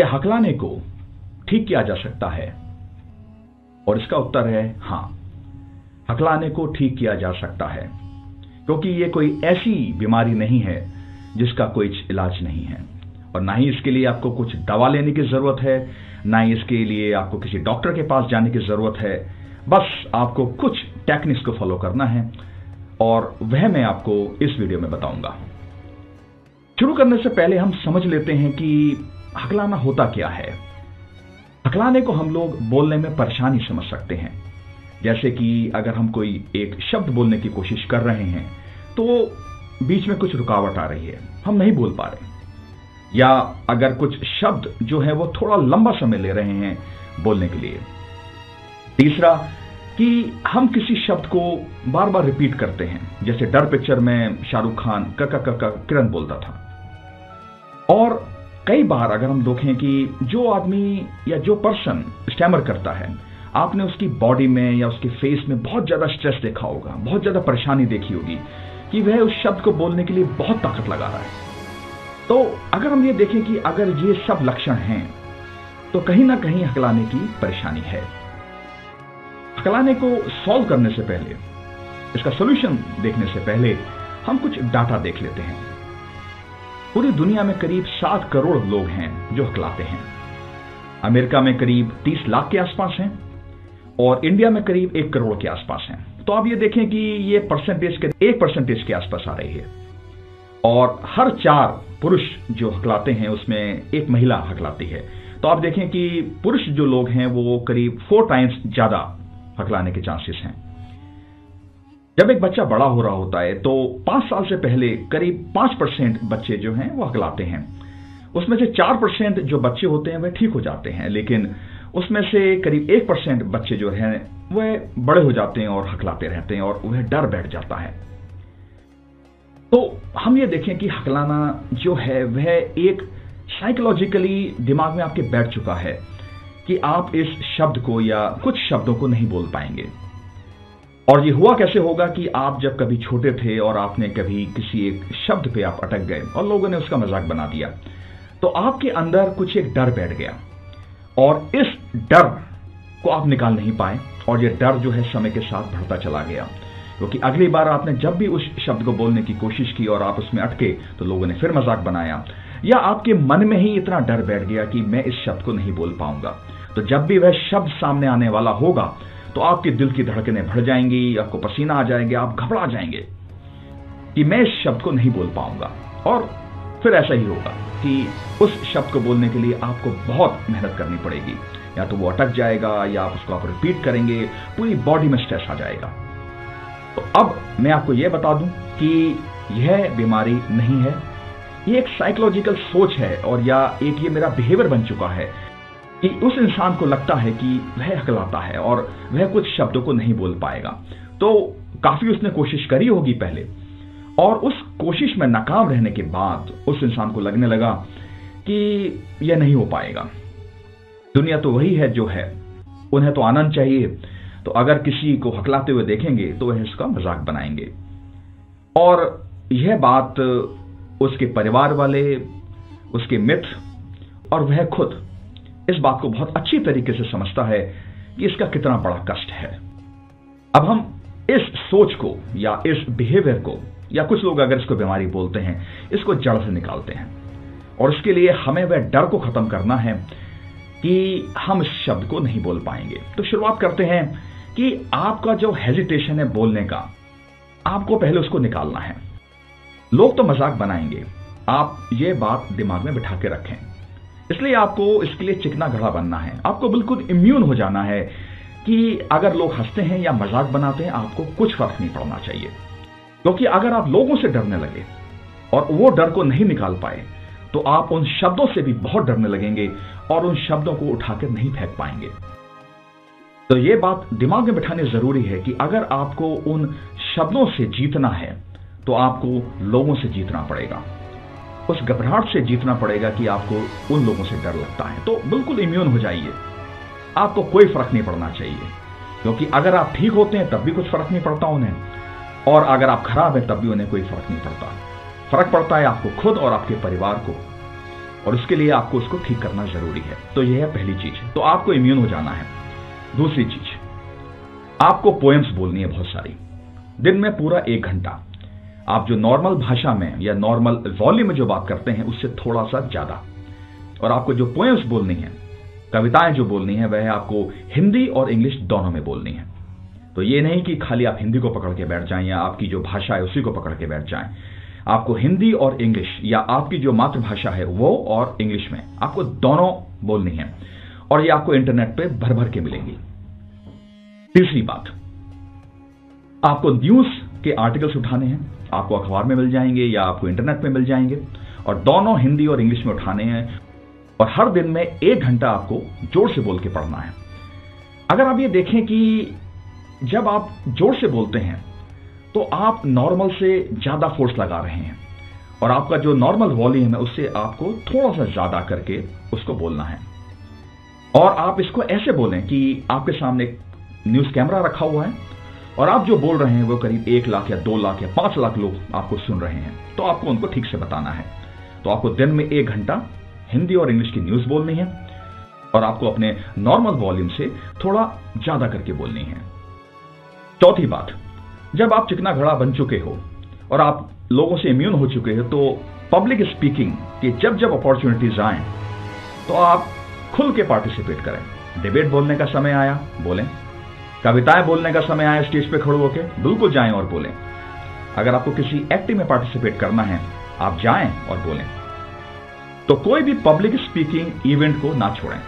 क्या हकलाने को ठीक किया जा सकता है। और इसका उत्तर है, हाँ हकलाने को ठीक किया जा सकता है, क्योंकि ये कोई ऐसी बीमारी नहीं है जिसका कोई इलाज नहीं है। और ना ही इसके लिए आपको कुछ दवा लेने की ज़रूरत है, ना ही इसके लिए आपको किसी डॉक्टर के पास जाने की ज़रूरत है। बस आपको कुछ टेक्निक्स को फॉलो करना है, और वह मैं आपको इस वीडियो में बताऊँगा। शुरू करने से पहले हम समझ लेते हैं कि हकलाना होता क्या है? हकलाने को हम लोग बोलने में परेशानी समझ सकते हैं। जैसे कि अगर हम कोई एक शब्द बोलने की कोशिश कर रहे हैं तो बीच में कुछ रुकावट आ रही है। हम नहीं बोल पा रहे। या अगर कुछ शब्द जो है वो थोड़ा लंबा समय ले रहे हैं बोलने के लिए। तीसरा, कि हम किसी शब्द को बार बार रिपीट करते हैं। जैसे डर पिक्चर में शाहरुख खान कका कका किरण बोलता था। और कई बार अगर हम देखें कि जो आदमी या जो पर्सन स्टैमर करता है, आपने उसकी बॉडी में या उसके फेस में बहुत ज़्यादा स्ट्रेस देखा होगा, बहुत ज़्यादा परेशानी देखी होगी कि वह उस शब्द को बोलने के लिए बहुत ताकत लगा रहा है। तो अगर हम ये देखें कि अगर ये सब लक्षण हैं तो कहीं ना कहीं हकलाने की परेशानी है। हकलाने को सॉल्व करने से पहले, इसका सोल्यूशन देखने से पहले हम कुछ डाटा देख लेते हैं। पूरी दुनिया में करीब सात करोड़ लोग हैं जो हकलाते हैं। अमेरिका में करीब तीस लाख के आसपास हैं और इंडिया में करीब एक करोड़ के आसपास हैं। तो आप ये देखें कि ये परसेंटेज के, एक परसेंटेज के आसपास आ रही है। और हर चार पुरुष जो हकलाते हैं, उसमें एक महिला हकलाती है। तो आप देखें कि पुरुष जो लोग हैं, वो करीब फोर टाइम्स ज़्यादा हकलाने के चांसेस हैं। जब एक बच्चा बड़ा हो रहा होता है तो पाँच साल से पहले करीब पाँच परसेंट बच्चे जो हैं वो हकलाते हैं। उसमें से चार परसेंट जो बच्चे होते हैं, वह ठीक हो जाते हैं, लेकिन उसमें से करीब एक परसेंट बच्चे जो हैं, वह बड़े हो जाते हैं और हकलाते रहते हैं और वह डर बैठ जाता है। तो हम ये देखें कि हकलाना जो है, वह एक साइकोलॉजिकली दिमाग में आपके बैठ चुका है कि आप इस शब्द को या कुछ शब्दों को नहीं बोल पाएँगे। और ये हुआ कैसे होगा कि आप जब कभी छोटे थे और आपने कभी किसी एक शब्द पे आप अटक गए और लोगों ने उसका मज़ाक बना दिया तो आपके अंदर कुछ एक डर बैठ गया। और इस डर को आप निकाल नहीं पाए और ये डर जो है समय के साथ बढ़ता चला गया। क्योंकि अगली बार आपने जब भी उस शब्द को बोलने की कोशिश की और आप उसमें अटके तो लोगों ने फिर मज़ाक बनाया। या आपके मन में ही इतना डर बैठ गया कि मैं इस शब्द को नहीं बोल पाऊँगा। तो जब भी वह शब्द सामने आने वाला होगा तो आपके दिल की धड़कनें बढ़ जाएँगी, आपको पसीना आ जाएँगे, आप घबरा जाएँगे कि मैं इस शब्द को नहीं बोल पाऊँगा। और फिर ऐसा ही होगा कि उस शब्द को बोलने के लिए आपको बहुत मेहनत करनी पड़ेगी। या तो वो अटक जाएगा, या आप उसको आप रिपीट करेंगे, पूरी बॉडी में स्ट्रेस आ जाएगा। तो अब मैं आपको यह बता दूँ कि यह बीमारी नहीं है। ये एक साइकोलॉजिकल सोच है, और या एक ये मेरा बिहेवियर बन चुका है। कि उस इंसान को लगता है कि वह हकलाता है और वह कुछ शब्दों को नहीं बोल पाएगा। तो काफ़ी उसने कोशिश करी होगी पहले और उस कोशिश में नाकाम रहने के बाद उस इंसान को लगने लगा कि यह नहीं हो पाएगा। दुनिया तो वही है जो है। उन्हें तो आनंद चाहिए। तो अगर किसी को हकलाते हुए देखेंगे तो वह इसका मज़ाक बनाएँगे। और यह बात उसके परिवार वाले, उसके मित्र और वह खुद इस बात को बहुत अच्छी तरीके से समझता है कि इसका कितना बड़ा कष्ट है। अब हम इस सोच को या इस बिहेवियर को या कुछ लोग अगर इसको बीमारी बोलते हैं, इसको जड़ से निकालते हैं और उसके लिए हमें वह डर को खत्म करना है कि हम इस शब्द को नहीं बोल पाएँगे। तो शुरुआत करते हैं कि आपका जो हेजिटेशन है बोलने का, आपको पहले उसको निकालना है। लोग तो मज़ाक बनाएँगे। आप ये बात दिमाग में बिठा के रखें। इसलिए आपको इसके लिए चिकना घड़ा बनना है। आपको बिल्कुल इम्यून हो जाना है कि अगर लोग हँसते हैं या मज़ाक बनाते हैं, आपको कुछ फ़र्क नहीं पड़ना चाहिए। क्योंकि अगर आप लोगों से डरने लगे और वो डर को नहीं निकाल पाए तो आप उन शब्दों से भी बहुत डरने लगेंगे और उन शब्दों को उठाकर नहीं फेंक पाएँगे। तो ये बात दिमाग में बिठानी ज़रूरी है कि अगर आपको उन शब्दों से जीतना है तो आपको लोगों से जीतना पड़ेगा। उस घबराहट से जीतना पड़ेगा कि आपको उन लोगों से डर लगता है। तो बिल्कुल इम्यून हो जाइए। आपको कोई फ़र्क नहीं पड़ना चाहिए। क्योंकि अगर आप ठीक होते हैं, तब भी कुछ फ़र्क नहीं पड़ता उन्हें। और अगर आप खराब हैं, तब भी उन्हें कोई फ़र्क नहीं पड़ता। फ़र्क पड़ता है आपको खुद और आपके परिवार को। और उसके लिए आपको उसको ठीक करना ज़रूरी है। तो यह है पहली चीज़। तो आपको इम्यून हो जाना है। दूसरी चीज़। आपको पोएम्स बोलनी है बहुत सारी। दिन में पूरा एक घंटा। आप जो नॉर्मल भाषा में या नॉर्मल वॉल्यूम में जो बात करते हैं, उससे थोड़ा सा ज़्यादा। और आपको जो पोएम्स बोलनी है, कविताएँ जो बोलनी है, वह आपको हिंदी और इंग्लिश दोनों में बोलनी है। तो ये नहीं कि खाली आप हिंदी को पकड़ के बैठ जाएँ या आपकी जो भाषा है, उसी को पकड़ के बैठ जाएँ। आपको हिंदी और इंग्लिश या आपकी जो मातृभाषा है, वो और इंग्लिश में आपको दोनों बोलनी है। और ये आपको इंटरनेट पे भर भर के मिलेंगी। तीसरी बात, आपको न्यूज़ के आर्टिकल्स उठाने हैं। आपको अखबार में मिल जाएँगे या आपको इंटरनेट में मिल जाएँगे। और दोनों हिंदी और इंग्लिश में उठाने हैं और हर दिन में एक घंटा आपको ज़ोर से बोल के पढ़ना है। अगर आप ये देखें कि जब आप ज़ोर से बोलते हैं तो आप नॉर्मल से ज़्यादा फोर्स लगा रहे हैं और आपका जो नॉर्मल वॉल्यूम है, उससे आपको थोड़ा सा ज़्यादा करके उसको बोलना है। और आप इसको ऐसे बोलें कि आपके सामने न्यूज़ कैमरा रखा हुआ है और आप जो बोल रहे हैं वो करीब एक लाख या दो लाख या पाँच लाख लोग आपको सुन रहे हैं। तो आपको उनको ठीक से बताना है। तो आपको दिन में एक घंटा हिंदी और इंग्लिश की न्यूज़ बोलनी है और आपको अपने नॉर्मल वॉल्यूम से थोड़ा ज़्यादा करके बोलनी है। चौथी बात, जब आप चिकना घड़ा बन चुके हो और आप लोगों से इम्यून हो चुके हो तो पब्लिक स्पीकिंग की जब जब अपॉर्चुनिटीज़ आए तो आप खुल के पार्टिसिपेट करें। डिबेट बोलने का समय आया, बोलें। कविताएँ बोलने का समय आया स्टेज पे खड़े होकर बिल्कुल जाएँ और बोलें। अगर आपको किसी एक्टिव में पार्टिसिपेट करना है, आप जाएँ और बोलें। तो कोई भी पब्लिक स्पीकिंग इवेंट को ना छोड़ें।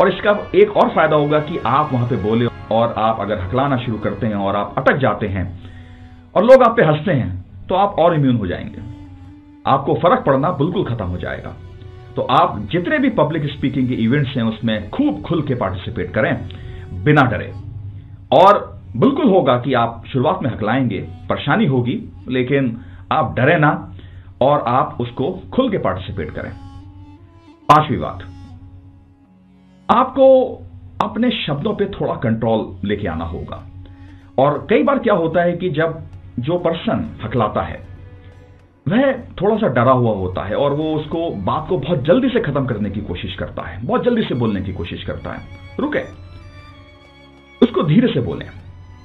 और इसका एक और फ़ायदा होगा कि आप वहाँ पे बोले और आप अगर हकलाना शुरू करते हैं और आप अटक जाते हैं और लोग आप पे हँसते हैं तो आप और इम्यून हो जाएँगे। आपको फ़र्क पड़ना बिल्कुल खत्म हो जाएगा। तो आप जितने भी पब्लिक स्पीकिंग के इवेंट्स हैं, उसमें खूब खुल के पार्टिसिपेट करें, बिना डरे। और बिल्कुल होगा कि आप शुरुआत में हकलाएँगे, परेशानी होगी, लेकिन आप डरे ना और आप उसको खुल के पार्टिसिपेट करें। पांचवी बात, आपको अपने शब्दों पे थोड़ा कंट्रोल लेके आना होगा। और कई बार क्या होता है कि जब जो पर्सन हकलाता है, वह थोड़ा सा डरा हुआ होता है और वो उसको बात को बहुत जल्दी से खत्म करने की कोशिश करता है, बहुत जल्दी से बोलने की कोशिश करता है। रुके। उसको धीरे से बोलें।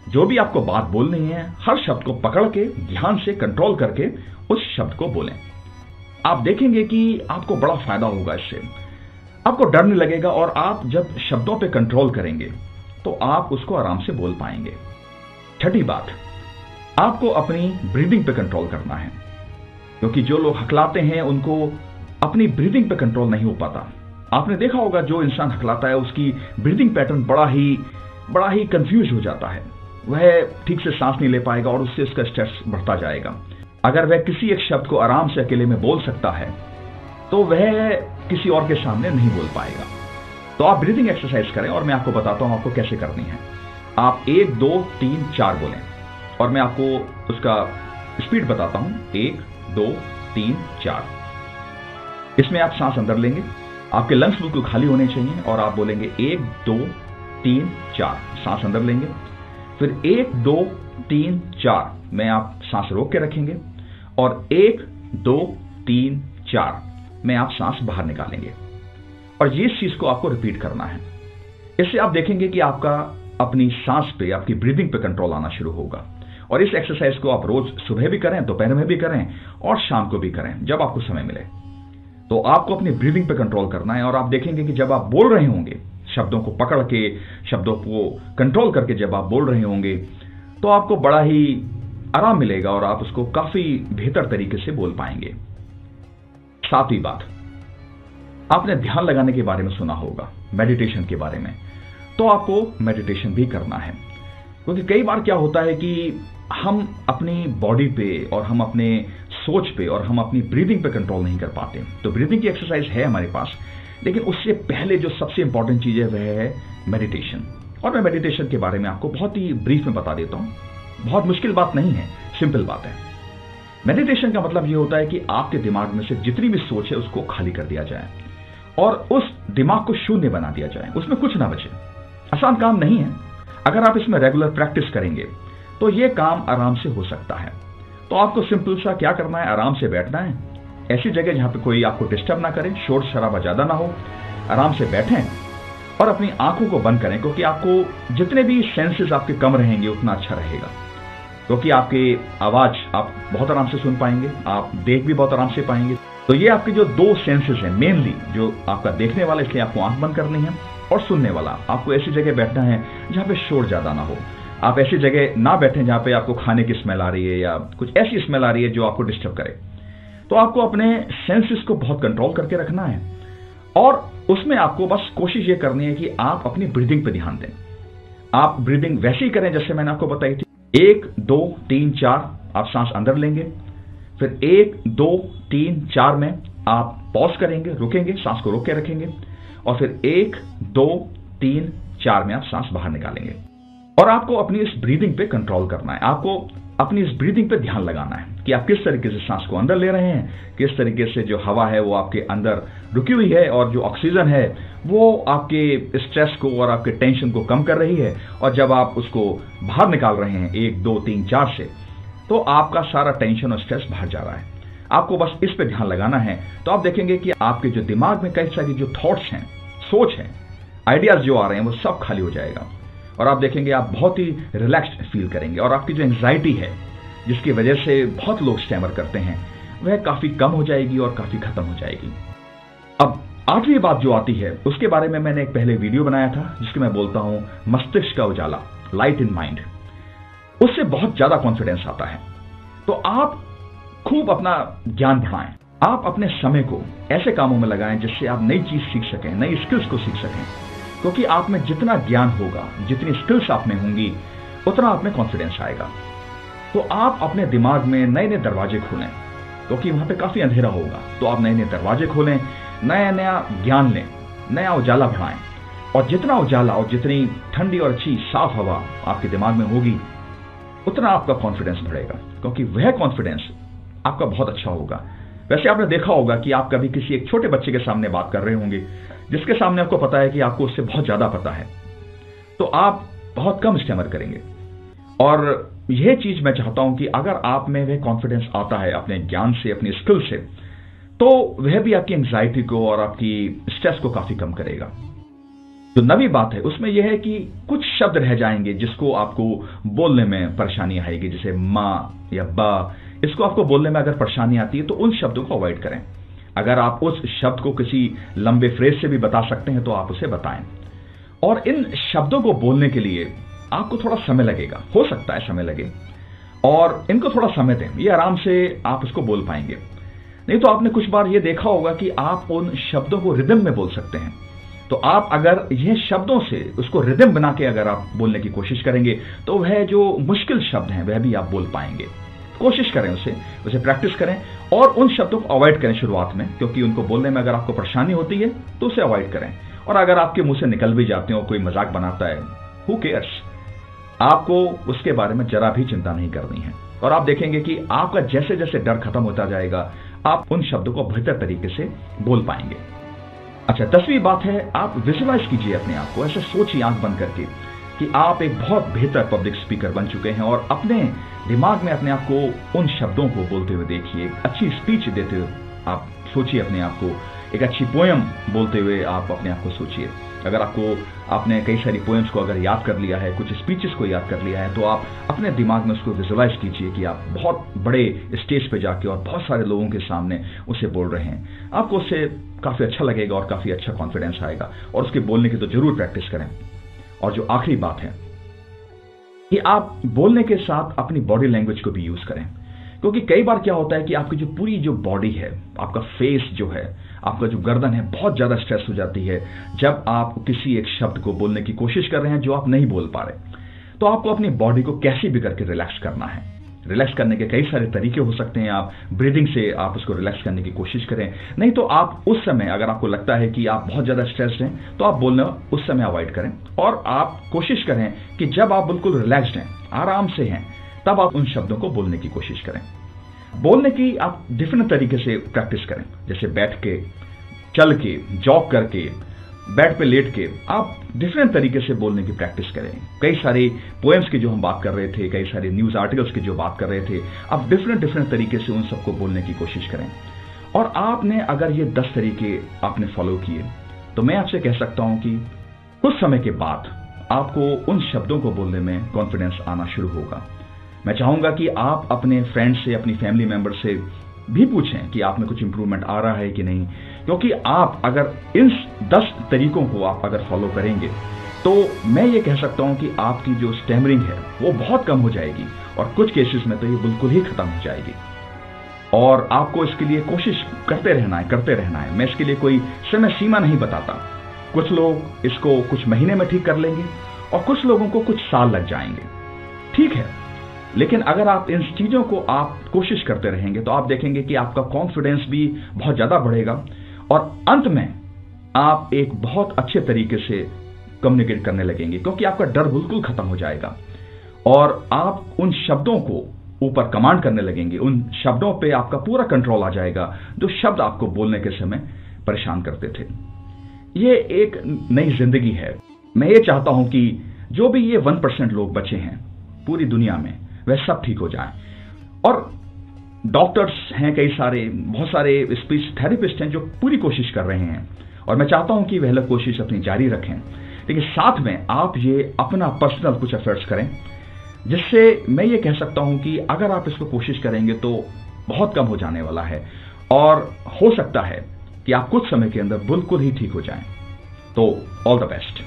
जो भी आपको बात बोलनी है, हर शब्द को पकड़ के, ध्यान से कंट्रोल करके, उस शब्द को बोलें। आप देखेंगे कि आपको बड़ा फ़ायदा होगा इससे। आपको डर नहीं लगेगा और आप जब शब्दों पे कंट्रोल करेंगे तो आप उसको आराम से बोल पाएँगे। छठी बात, आपको अपनी ब्रीदिंग पे कंट्रोल करना है। क्योंकि जो लोग हकलाते हैं, उनको अपनी ब्रीदिंग पे कंट्रोल नहीं हो पाता। आपने देखा होगा, जो इंसान हकलाता है, उसकी ब्रीदिंग पैटर्न बड़ा ही बड़ा ही कंफ्यूज हो जाता है। वह ठीक से सांस नहीं ले पाएगा और उससे उसका स्ट्रेस बढ़ता जाएगा। अगर वह किसी एक शब्द को आराम से अकेले में बोल सकता है तो वह किसी और के सामने नहीं बोल पाएगा। तो आप ब्रीदिंग एक्सरसाइज करें और मैं आपको बताता हूँ आपको कैसे करनी है। आप एक, दो, तीन, चार बोलें और मैं आपको उसका स्पीड बताता हूँ। एक, दो, तीन, चार। इसमें आप सांस अंदर लेंगे। आपके लंग्स बिल्कुल खाली होने चाहिए और आप बोलेंगे एक, दो तीन, चार। सांस अंदर लेंगे। फिर एक, दो, तीन, चार। में आप सांस रोक के रखेंगे। और एक, दो, तीन, चार। में आप सांस बाहर निकालेंगे। और ये चीज़ को आपको रिपीट करना है। इससे आप देखेंगे कि आपका अपनी सांस पे, आपकी ब्रीदिंग पे कंट्रोल आना शुरू होगा। और इस एक्सरसाइज को आप रोज सुबह भी करें, दोपहर में भी करें और शाम को भी करें, जब आपको समय मिले। तो आपको अपनी ब्रीदिंग पे कंट्रोल करना है और आप देखेंगे कि जब आप बोल रहे होंगे शब्दों को पकड़ के, शब्दों को कंट्रोल करके जब आप बोल रहे होंगे तो आपको बड़ा ही आराम मिलेगा और आप उसको काफ़ी बेहतर तरीके से बोल पाएँगे। सातवीं बात। आपने ध्यान लगाने के बारे में सुना होगा मेडिटेशन के बारे में। तो आपको मेडिटेशन भी करना है। क्योंकि कई बार क्या होता है कि हम अपनी बॉडी पे और हम अपने सोच पे और हम अपनी ब्रीदिंग पे कंट्रोल नहीं कर पाते। तो ब्रीदिंग की एक्सरसाइज है हमारे पास। लेकिन उससे पहले जो सबसे इंपॉर्टेंट चीज़ है, वह है मेडिटेशन और मैं मेडिटेशन के बारे में आपको बहुत ही ब्रीफ में बता देता हूँ। बहुत मुश्किल बात नहीं है सिंपल बात है। मेडिटेशन का मतलब यह होता है कि आपके दिमाग में से जितनी भी सोच है, उसको खाली कर दिया जाए। और उस दिमाग को शून्य बना दिया जाए। उसमें कुछ ना बचे। आसान काम नहीं है। अगर आप इसमें रेगुलर प्रैक्टिस करेंगे तो यह काम आराम से हो सकता है। तो आपको सिंपल सा क्या करना है? आराम से बैठना है। ऐसी जगह जहाँ पे कोई आपको डिस्टर्ब ना करे, शोर शराबा ज़्यादा ना हो, आराम से बैठें और अपनी आँखों को बंद करें, क्योंकि आपको जितने भी सेंसेस आपके कम रहेंगे, उतना अच्छा रहेगा। क्योंकि आपकी आवाज़ आप बहुत आराम से सुन पाएँगे, आप देख भी बहुत आराम से पाएँगे। तो ये आपके जो दो सेंसेस हैं मेनली जो आपका देखने वाला, इसलिए आपको आँख बंद करनी है, और सुनने वाला। आपको ऐसी जगह बैठना है जहाँ पे शोर ज़्यादा ना हो। आप ऐसी जगह ना बैठे जहाँ पे आपको खाने की स्मेल आ रही है या कुछ ऐसी स्मेल आ रही है जो आपको डिस्टर्ब करे। तो आपको अपने सेंसेस को बहुत कंट्रोल करके रखना है। और उसमें आपको बस कोशिश ये करनी है कि आप अपनी ब्रीदिंग पे ध्यान दें। आप ब्रीदिंग वैसे ही करें जैसे मैंने आपको बताई थी। एक, दो, तीन, चार, आप सांस अंदर लेंगे। फिर एक, दो, तीन, चार में आप पॉज करेंगे, रुकेंगे, सांस को रोक के रखेंगे। और फिर एक, दो, तीन, चार में आप सांस बाहर निकालेंगे। और आपको अपनी इस ब्रीदिंग पे कंट्रोल करना है। आपको अपनी इस ब्रीदिंग पे ध्यान लगाना है कि आप किस तरीके से सांस को अंदर ले रहे हैं, किस तरीके से जो हवा है वो आपके अंदर रुकी हुई है और जो ऑक्सीजन है, वो आपके स्ट्रेस को और आपके टेंशन को कम कर रही है और जब आप उसको बाहर निकाल रहे हैं, एक, दो, तीन, चार से तो आपका सारा टेंशन और स्ट्रेस बाहर जा रहा है। आपको बस इस पर ध्यान लगाना है तो आप देखेंगे कि आपके जो दिमाग में कई सारी जो थॉट्स हैं, सोच है आइडियाज़ जो आ रहे हैं, वो सब खाली हो जाएगा। और आप देखेंगे आप बहुत ही रिलैक्स्ड फील करेंगे। और आपकी जो एंग्जाइटी है, जिसकी वजह से बहुत लोग स्टैमर करते हैं, वह काफ़ी कम हो जाएगी और काफ़ी खत्म हो जाएगी। अब आठवीं बात जो आती है, उसके बारे में मैंने एक पहले वीडियो बनाया था, जिसके मैं बोलता हूँ मस्तिष्क का उजाला लाइट इन माइंड उससे बहुत ज़्यादा कॉन्फिडेंस आता है। तो आप खूब अपना ज्ञान बढ़ाएँ। आप अपने समय को ऐसे कामों में लगाएँ जिससे आप नई चीज़ सीख सकें, नई स्किल्स को सीख सकें। क्योंकि आप में जितना ज्ञान होगा, जितनी स्किल्स आप में होंगी, उतना आप में कॉन्फिडेंस आएगा। तो आप अपने दिमाग में नए नए दरवाजे खोलें, क्योंकि वहाँ पे काफ़ी अंधेरा होगा। तो आप नए नए दरवाजे खोलें नया नया ज्ञान लें, नया उजाला बढ़ाएँ। और जितना उजाला और जितनी ठंडी और अच्छी साफ़ हवा आपके दिमाग में होगी, उतना आपका कॉन्फिडेंस बढ़ेगा। क्योंकि वह कॉन्फिडेंस आपका बहुत अच्छा होगा। वैसे आपने देखा होगा कि आप कभी किसी एक छोटे बच्चे के सामने बात कर रहे होंगे जिसके सामने आपको पता है कि आपको उससे बहुत ज़्यादा पता है। तो आप बहुत कम स्टेमर करेंगे। और यह चीज़ मैं चाहता हूँ कि अगर आप में वह कॉन्फिडेंस आता है अपने ज्ञान से, अपनी स्किल से तो वह भी आपकी एंग्जाइटी को और आपकी स्ट्रेस को काफ़ी कम करेगा। जो नवी बात है, उसमें यह है कि कुछ शब्द रह जाएँगे जिसको आपको बोलने में परेशानी आएगी, जैसे माँ या बा। इसको आपको बोलने में अगर परेशानी आती है तो उन शब्दों को अवॉइड करें। अगर आप उस शब्द को किसी लंबे फ्रेज से भी बता सकते हैं तो आप उसे बताएँ। और इन शब्दों को बोलने के लिए आपको थोड़ा समय लगेगा। हो सकता है समय लगे। और इनको थोड़ा समय दें। ये आराम से आप इसको बोल पाएँगे। नहीं तो आपने कुछ बार ये देखा होगा कि आप उन शब्दों को रिदम में बोल सकते हैं। तो आप अगर यह शब्दों से उसको रिदम बना के अगर आप बोलने की कोशिश करेंगे तो वह जो मुश्किल शब्द हैं, वह भी आप बोल पाएँगे। कोशिश करें उसे उसे प्रैक्टिस करें और उन शब्दों को अवॉइड करें शुरुआत में, क्योंकि उनको बोलने में अगर आपको परेशानी होती है तो उसे अवॉइड करें। और अगर आपके मुँह से निकल भी जाते हो कोई मज़ाक बनाता है हु केयर्स आपको उसके बारे में जरा भी चिंता नहीं करनी है। और आप देखेंगे कि आपका जैसे जैसे डर खत्म होता जाएगा, आप उन शब्दों को बेहतर तरीके से बोल पाएँगे। अच्छा दसवीं बात है, आप विजुलाइज कीजिए अपने आप को, ऐसे सोचिए आँख बंद करके। कि आप एक बहुत बेहतर पब्लिक स्पीकर बन चुके हैं और अपने दिमाग में अपने आप को उन शब्दों को बोलते हुए देखिए। अच्छी स्पीच देते हुए आप सोचिए अपने आप को। एक अच्छी पोयम बोलते हुए आप अपने आप को सोचिए। अगर आपको, आपने कई सारी पोएम्स को अगर याद कर लिया है, कुछ स्पीचेस को याद कर लिया है तो आप अपने दिमाग में उसको विजुलाइज कीजिए कि आप बहुत बड़े स्टेज पे जाके और बहुत सारे लोगों के सामने उसे बोल रहे हैं। आपको उससे काफ़ी अच्छा लगेगा और काफ़ी अच्छा कॉन्फिडेंस आएगा। और उसके बोलने की तो ज़रूर प्रैक्टिस करें। और जो आखिरी बात है, कि आप बोलने के साथ अपनी बॉडी लैंग्वेज को भी यूज़ करें। क्योंकि कई बार क्या होता है कि आपकी जो पूरी जो बॉडी है, आपका फेस जो है, आपका जो गर्दन है, बहुत ज़्यादा स्ट्रेस हो जाती है जब आप किसी एक शब्द को बोलने की कोशिश कर रहे हैं जो आप नहीं बोल पा रहे। तो आपको अपनी बॉडी को कैसे भी करके रिलैक्स करना है? रिलैक्स करने के कई सारे तरीके हो सकते हैं। आप ब्रीदिंग से आप उसको रिलैक्स करने की कोशिश करें। नहीं तो आप उस समय, अगर आपको लगता है कि आप बहुत ज़्यादा स्ट्रेस्ड हैं तो आप बोलना उस समय अवॉइड करें। और आप कोशिश करें कि जब आप बिल्कुल रिलैक्स्ड हैं, आराम से हैं, तब आप उन शब्दों को बोलने की कोशिश करें। बोलने की आप डिफरेंट तरीके से प्रैक्टिस करें। जैसे बैठ के, चल के जॉग करके बेड पे लेट के आप डिफरेंट तरीके से बोलने की प्रैक्टिस करें। कई सारे पोएम्स की जो हम बात कर रहे थे, कई सारे न्यूज़ आर्टिकल्स की जो बात कर रहे थे, आप डिफरेंट डिफरेंट तरीके से उन सबको बोलने की कोशिश करें। और आपने अगर ये दस तरीके आपने फॉलो किए तो मैं आपसे कह सकता हूँ कि कुछ समय के बाद आपको उन शब्दों को बोलने में कॉन्फिडेंस आना शुरू होगा। मैं चाहूँगा कि आप अपने फ्रेंड से, अपनी फैमिली मेंबर से भी पूछें कि आप में कुछ इंप्रूवमेंट आ रहा है कि नहीं। क्योंकि आप अगर इन दस तरीकों को आप अगर फॉलो करेंगे तो मैं ये कह सकता हूँ कि आपकी जो स्टैमरिंग है, वो बहुत कम हो जाएगी और कुछ केसेस में तो ये बिल्कुल ही खत्म हो जाएगी। और आपको इसके लिए कोशिश करते रहना है, करते रहना है। मैं इसके लिए कोई समय सीमा नहीं बताता। कुछ लोग इसको कुछ महीने में ठीक कर लेंगे और कुछ लोगों को कुछ साल लग जाएँगे। ठीक है। लेकिन अगर आप इन चीज़ों को आप कोशिश करते रहेंगे तो आप देखेंगे कि आपका कॉन्फिडेंस भी बहुत ज़्यादा बढ़ेगा। और अंत में आप एक बहुत अच्छे तरीके से कम्युनिकेट करने लगेंगे, क्योंकि आपका डर बिल्कुल खत्म हो जाएगा। और आप उन शब्दों को ऊपर कमांड करने लगेंगे। उन शब्दों पे आपका पूरा कंट्रोल आ जाएगा, जो शब्द आपको बोलने के समय परेशान करते थे। ये एक नई ज़िंदगी है। मैं ये चाहता हूँ कि जो भी ये वन परसेंट लोग बचे हैं, पूरी दुनिया में वह सब ठीक हो जाए। और डॉक्टर्स हैं कई सारे, बहुत सारे स्पीच थेरेपिस्ट हैं जो पूरी कोशिश कर रहे हैं। और मैं चाहता हूँ कि वह लोग कोशिश अपनी जारी रखें। लेकिन साथ में आप ये अपना पर्सनल कुछ एफर्ट्स करें, जिससे मैं ये कह सकता हूँ कि अगर आप इसको कोशिश करेंगे तो बहुत कम हो जाने वाला है। और हो सकता है कि आप कुछ समय के अंदर बिल्कुल ही ठीक हो जाएँ। तो ऑल द बेस्ट